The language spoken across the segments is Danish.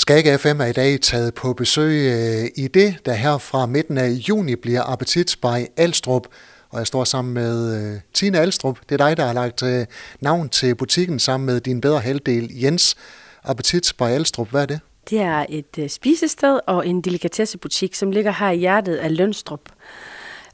Skag FM er i dag taget på besøg øh, i det, der her fra midten af juni bliver Appetit by Alstrup. Og jeg står sammen med øh, Tina Alstrup. Det er dig, der har lagt øh, navn til butikken sammen med din bedre halvdel Jens. Appetit by Alstrup, hvad er det? Det er et spisested og en delikatessebutik, som ligger her i hjertet af Lønstrup.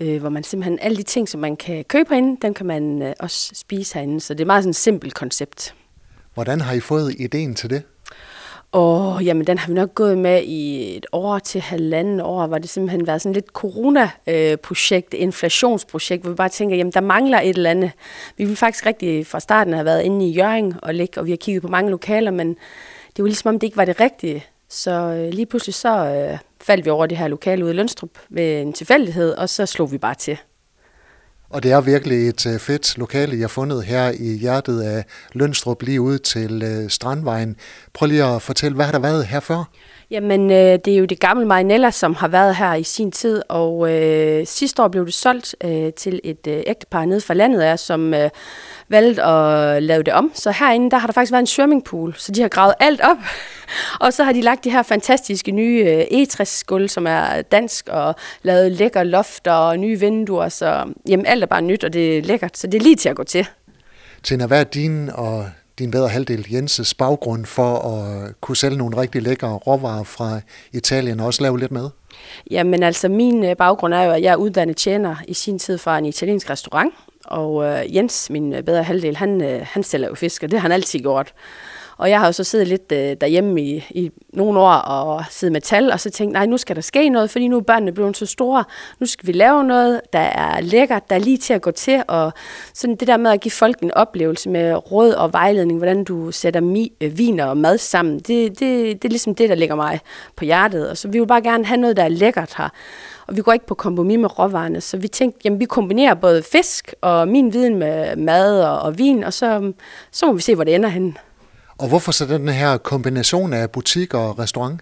Øh, hvor man simpelthen, alle de ting, som man kan købe herinde, dem kan man også spise herinde. Så det er meget sådan et simpelt koncept. Hvordan har I fået ideen til det? Og jamen, den har vi nok gået med i et år til halvanden år, hvor det simpelthen været sådan lidt corona-projekt, inflationsprojekt, hvor vi bare tænker, jamen der mangler et eller andet. Vi ville faktisk rigtig fra starten have været inde i Jørgen og ligge, og vi har kigget på mange lokaler, men det var ligesom om det ikke var det rigtige. Så øh, lige pludselig så øh, faldt vi over det her lokale ude i Lønstrup ved en tilfældighed, og så slog vi bare til. Og det er virkelig et øh, fedt lokale, jeg har fundet her i hjertet af Lønstrup, lige ud til øh, Strandvejen. Prøv lige at fortælle, hvad har der været her før? Jamen, øh, det er jo det gamle Marinella, som har været her i sin tid, og øh, sidste år blev det solgt øh, til et øh, ægtepar nede fra landet af, som øh, valgte at lave det om. Så herinde, der har der faktisk været en swimmingpool, så de har gravet alt op, og så har de lagt de her fantastiske nye øh, E60-gulv, som er dansk, og lavet lækker lofter og nye vinduer, så jamen, alt er bare nyt, og det er lækkert, så det er lige til at gå til. Tina, hvad er din og din bedre halvdel Jenses baggrund for at kunne sælge nogle rigtig lækre råvarer fra Italien og også lave lidt med? Jamen altså, min øh, baggrund er jo, at jeg er uddannet tjener i sin tid fra en italiensk restaurant, og øh, Jens, min øh, bedre halvdel, han, øh, han sælger jo fisk, og det har han altid gjort. Og jeg har jo så siddet lidt øh, derhjemme i, i nogle år og siddet med tal, og så tænkt, nej, nu skal der ske noget, fordi nu er børnene blevet så store. Nu skal vi lave noget, der er lækkert, der er lige til at gå til. Og sådan det der med at give folk en oplevelse med råd og vejledning, hvordan du sætter mi, øh, vin og mad sammen, det, det, det er ligesom det, der ligger mig på hjertet. Og så vi vil bare gerne have noget, der er lækkert her. Og vi går ikke på kompromis med råvarerne, så vi tænkte, jamen vi kombinerer både fisk og min viden med mad og, og vin, og så, så må vi se, hvor det ender hen. Og hvorfor så den her kombination af butik og restaurant?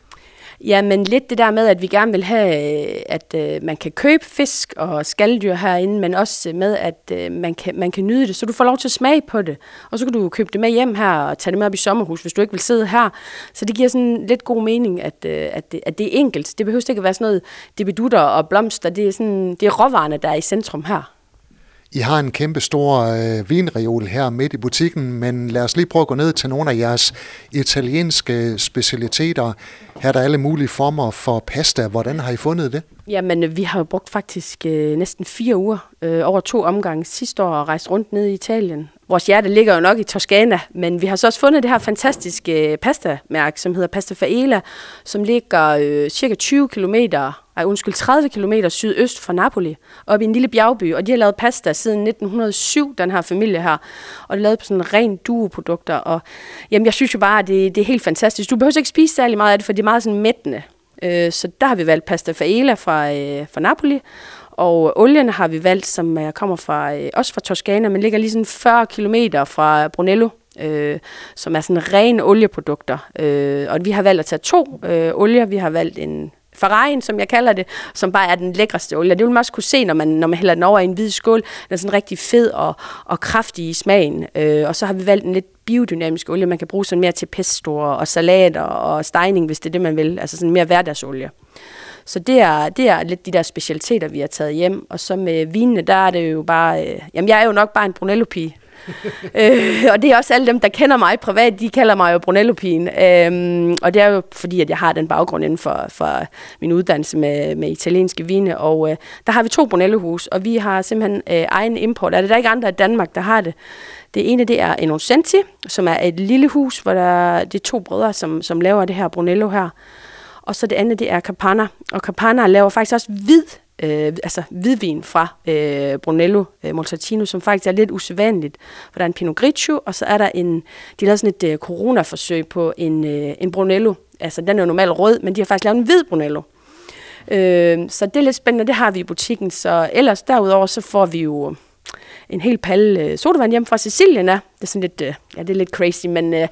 Ja, men lidt det der med, at vi gerne vil have, øh, at øh, man kan købe fisk og skalddyr herinde, men også med, at øh, man, kan, man kan nyde det, så du får lov til at smage på det. Og så kan du købe det med hjem her og tage det med op i sommerhus, hvis du ikke vil sidde her. Så det giver sådan lidt god mening, at, øh, at, det, at det er enkelt. Det behøver ikke at være sådan noget debedutter og blomster. Det er, sådan, det er råvarerne, der er i centrum her. I har en kæmpe stor øh, vinreol her midt i butikken, men lad os lige prøve at gå ned til nogle af jeres italienske specialiteter. Her er der alle mulige former for pasta. Hvordan har I fundet det? Jamen, øh, vi har jo brugt faktisk øh, næsten fire uger, øh, over to omgange sidste år, og rejst rundt ned i Italien. Vores hjerte ligger jo nok i Toskana, men vi har så også fundet det her fantastiske øh, pastamærke, som hedder Pasta Faela, som ligger øh, cirka 20 km, ej, undskyld, 30 km sydøst fra Napoli, op i en lille bjergby, og de har lavet pasta siden 1907, den her familie her, og det er lavet på sådan ren duoprodukter, og jamen, jeg synes jo bare, at det, det er helt fantastisk. Du behøver ikke spise særlig meget af det, for det er meget sådan mættende. Øh, så der har vi valgt pasta faela fra, øh, fra Napoli, og olien har vi valgt, som kommer fra, øh, også fra Toscana, men ligger lige sådan 40 km fra Brunello, øh, som er sådan rene olieprodukter. Øh, og vi har valgt at tage to øh, olier. Vi har valgt en Ferrari'en, som jeg kalder det, som bare er den lækreste olie. Det vil man også kunne se, når man, når man hælder den over i en hvid skål. Den er sådan rigtig fed og, og kraftig i smagen. Øh, og så har vi valgt en lidt biodynamisk olie, man kan bruge sådan mere til pesto og salater og stejning, hvis det er det, man vil. Altså sådan mere hverdagsolie. Så det er, det er lidt de der specialiteter, vi har taget hjem. Og så med vinene, der er det jo bare... Øh, jamen, jeg er jo nok bare en Brunello-pige øh, og det er også alle dem, der kender mig privat, de kalder mig jo Brunello-pigen. Øh, og det er jo fordi, at jeg har den baggrund inden for, for min uddannelse med, med italienske vine. Og øh, der har vi to Brunello-hus, og vi har simpelthen øh, egen import. Er det der ikke andre i Danmark, der har det? Det ene, det er Innocenti, som er et lille hus, hvor der det er to brødre, som, som laver det her Brunello her. Og så det andet, det er Capana. Og Capana laver faktisk også hvid øh, altså hvidvin fra øh, Brunello øh, Montalcino, som faktisk er lidt usædvanligt. For der er en Pinot Grigio, og så er der en, de har sådan et øh, coronaforsøg på en, øh, en Brunello. Altså den er jo normalt rød, men de har faktisk lavet en hvid Brunello. Øh, så det er lidt spændende, det har vi i butikken. Så ellers derudover, så får vi jo en hel palle øh, sodavand hjem fra Sicilien er. Det er sådan lidt, øh, ja, det er lidt crazy, men øh,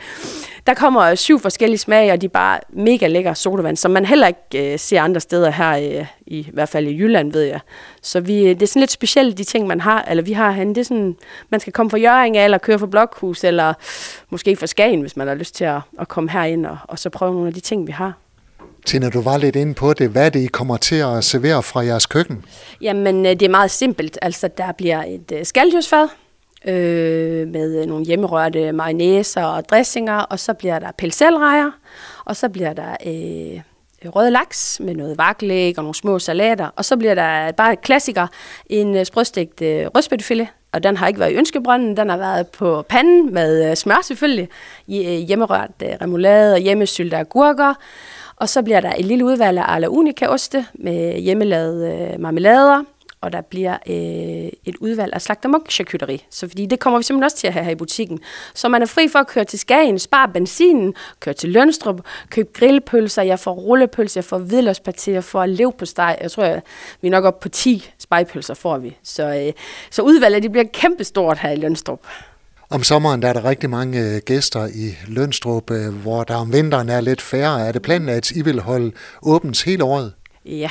der kommer syv forskellige smage, og de er bare mega lækre sodavand, som man heller ikke øh, ser andre steder her, øh, i, i hvert fald i Jylland, ved jeg. Så vi, øh, det er sådan lidt specielt, de ting, man har, eller vi har herinde. Det er sådan, man skal komme fra Jørgen eller køre fra Blokhus, eller måske fra Skagen, hvis man har lyst til at, at komme herind og, og så prøve nogle af de ting, vi har. Tina, du var lidt inde på det. Hvad er det, I kommer til at servere fra jeres køkken? Jamen, øh, det er meget simpelt. Altså, der bliver et øh, skaldjusfad øh, med øh, nogle hjemmerørte mayonnaise og dressinger, og så bliver der pelselrejer, og så bliver der øh, rød laks med noget vaklæg og nogle små salater, og så bliver der bare et klassiker, en sprødstegt øh, rødspættefilet, og den har ikke været i ønskebrønden, den har været på panden med smør selvfølgelig, hjemmerørt remoulade og hjemmesyltede agurker, og så bliver der et lille udvalg af Arla Unica oste med hjemmelavede øh, marmelader, og der bliver øh, et udvalg af slagtermunk charcuterie. Så fordi det kommer vi simpelthen også til at have her i butikken. Så man er fri for at køre til Skagen, spare benzinen, køre til Lønstrup, købe grillpølser, jeg får rullepølser, jeg får hvidløgspartier, jeg får steg. Jeg tror, jeg, vi er nok op på 10 spejpølser får vi. Så, øh, så udvalget det bliver kæmpestort her i Lønstrup. Om sommeren der er der rigtig mange øh, gæster i Lønstrup, øh, hvor der om vinteren er lidt færre. Er det planen, at I vil holde åbent hele året? Ja,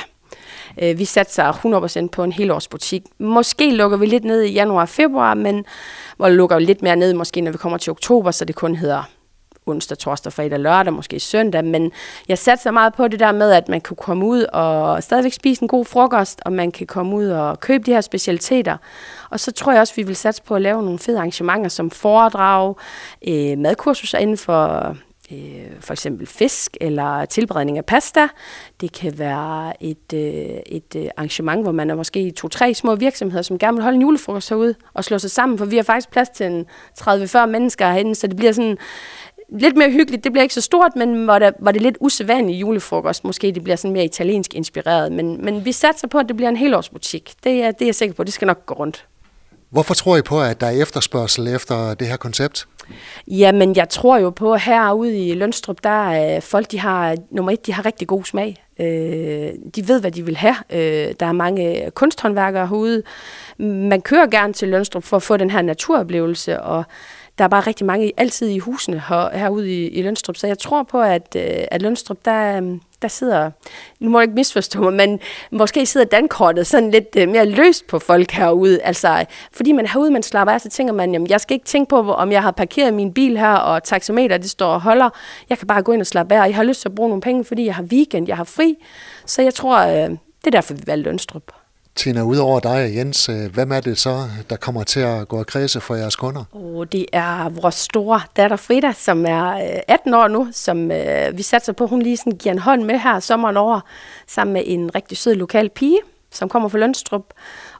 øh, vi satser 100% på en helårsbutik. Måske lukker vi lidt ned i januar og februar, men hvor lukker vi lidt mere ned, måske når vi kommer til oktober, så det kun hedder onsdag, torsdag, fredag, lørdag, måske søndag, men jeg satser meget på det der med, at man kan komme ud og stadigvæk spise en god frokost, og man kan komme ud og købe de her specialiteter. Og så tror jeg også, vi vil satse på at lave nogle fede arrangementer som foredrag, øh, madkursuser inden for øh, for eksempel fisk eller tilberedning af pasta. Det kan være et, øh, et øh, arrangement, hvor man er måske to-tre små virksomheder, som gerne vil holde en julefrokost herude og slå sig sammen, for vi har faktisk plads til en 30-40 mennesker herinde, så det bliver sådan lidt mere hyggeligt. Det bliver ikke så stort, men hvor, der, hvor det lidt usædvanligt julefrokost. Måske det bliver sådan mere italiensk inspireret. Men, men vi satser på, at det bliver en helårsbutik. Det er, det er jeg sikker på. Det skal nok gå rundt. Hvorfor tror I på, at der er efterspørgsel efter det her koncept? Jamen, jeg tror jo på, at herude i Lønstrup, der er folk, de har, nummer et, de har rigtig god smag. Øh, de ved, hvad de vil have. Øh, der er mange kunsthåndværkere herude. Man kører gerne til Lønstrup for at få den her naturoplevelse, og der er bare rigtig mange altid i husene her, herude i, i Lønstrup, så jeg tror på, at, øh, at Lønstrup, der, øh, der sidder, nu må jeg ikke misforstå mig, men måske sidder dankortet sådan lidt øh, mere løst på folk herude. Altså, fordi man herude, man slapper af, så tænker man, jamen, jeg skal ikke tænke på, om jeg har parkeret min bil her, og taxameter, det står og holder. Jeg kan bare gå ind og slappe af, og jeg har lyst til at bruge nogle penge, fordi jeg har weekend, jeg har fri. Så jeg tror, øh, det er derfor, vi valgte Lønstrup. Tina, udover dig og Jens, hvad hvem er det så, der kommer til at gå og kredse for jeres kunder? Oh, det er vores store datter Frida, som er øh, 18 år nu, som øh, vi satser på, hun lige sådan giver en hånd med her sommeren over, sammen med en rigtig sød lokal pige, som kommer fra Lønstrup.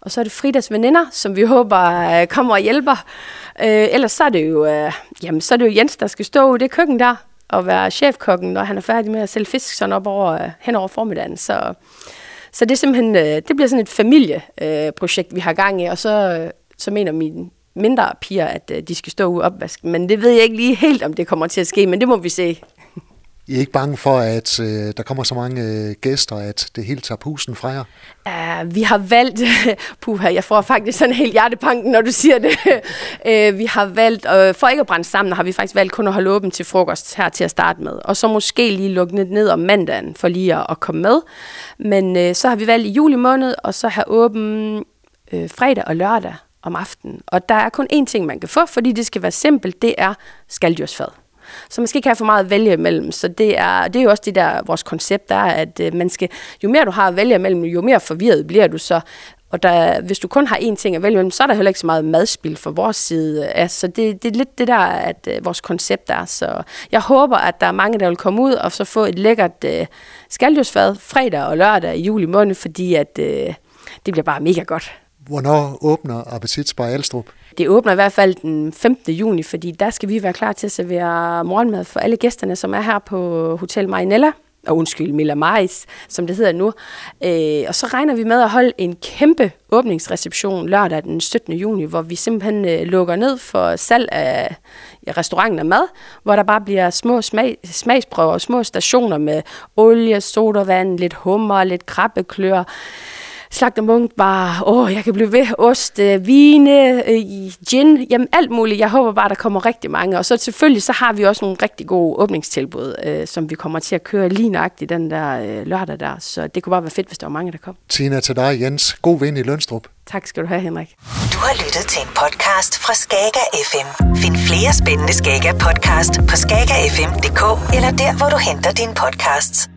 Og så er det Fridas veninder, som vi håber øh, kommer og hjælper. Øh, ellers så er, det jo, øh, jamen, så er det jo Jens, der skal stå i det køkken der, og være chefkokken, når han er færdig med at sælge fisk sådan op over, hen over formiddagen. Så så det er simpelthen, øh, det bliver sådan et familieprojekt, vi har gang i, og så, øh, så mener min mindre piger, at øh, de skal stå ude opvasken. Men det ved jeg ikke lige helt, om det kommer til at ske, men det må vi se. I er ikke bange for, at øh, der kommer så mange øh, gæster, at det helt tager pusen fra jer? Uh, vi har valgt, puha, jeg får faktisk sådan helt hjertepanken, når du siger det. uh, vi har valgt, uh, for ikke at brænde sammen, har vi faktisk valgt kun at holde åben til frokost her til at starte med. Og så måske lige lukke ned om mandagen, for lige at, at komme med. Men uh, så har vi valgt i juli måned, og så have åben uh, fredag og lørdag om aftenen. Og der er kun én ting, man kan få, fordi det skal være simpelt, det er skaldyrsfad. Så man skal ikke have for meget at vælge imellem. Så det er, det er jo også det der, vores koncept er, at øh, man skal, jo mere du har at vælge imellem, jo mere forvirret bliver du så. Og der, hvis du kun har én ting at vælge imellem, så er der heller ikke så meget madspil fra vores side. Altså det, det er lidt det der, at øh, vores koncept er. Så jeg håber, at der er mange, der vil komme ud og så få et lækkert uh, skalddyrsfad fredag og lørdag i juli måned, fordi at, uh, det bliver bare mega godt. Hvornår åbner Appetit Spar Alstrup? Det åbner i hvert fald den 15. juni, fordi der skal vi være klar til at servere morgenmad for alle gæsterne, som er her på Hotel Marinella og undskyld, Milla Maris, som det hedder nu. Øh, og så regner vi med at holde en kæmpe åbningsreception lørdag den 17. juni, hvor vi simpelthen øh, lukker ned for salg af ja, restauranten af mad, hvor der bare bliver små smag, smagsprøver og små stationer med olie, sodavand, lidt hummer, lidt krabbeklør, slagtermunkbar, åh, oh, jeg kan blive ved, ost, øh, vine, øh, gin, jamen alt muligt. Jeg håber bare, der kommer rigtig mange. Og så selvfølgelig, så har vi også nogle rigtig gode åbningstilbud, øh, som vi kommer til at køre lige nøjagtigt den der øh, lørdag der. Så det kunne bare være fedt, hvis der var mange, der kom. Tina, til dig, Jens. God vind i Lønstrup. Tak skal du have, Henrik. Du har lyttet til en podcast fra Skager FM. Find flere spændende Skager podcast på skagerfm.dk eller der, hvor du henter dine podcasts.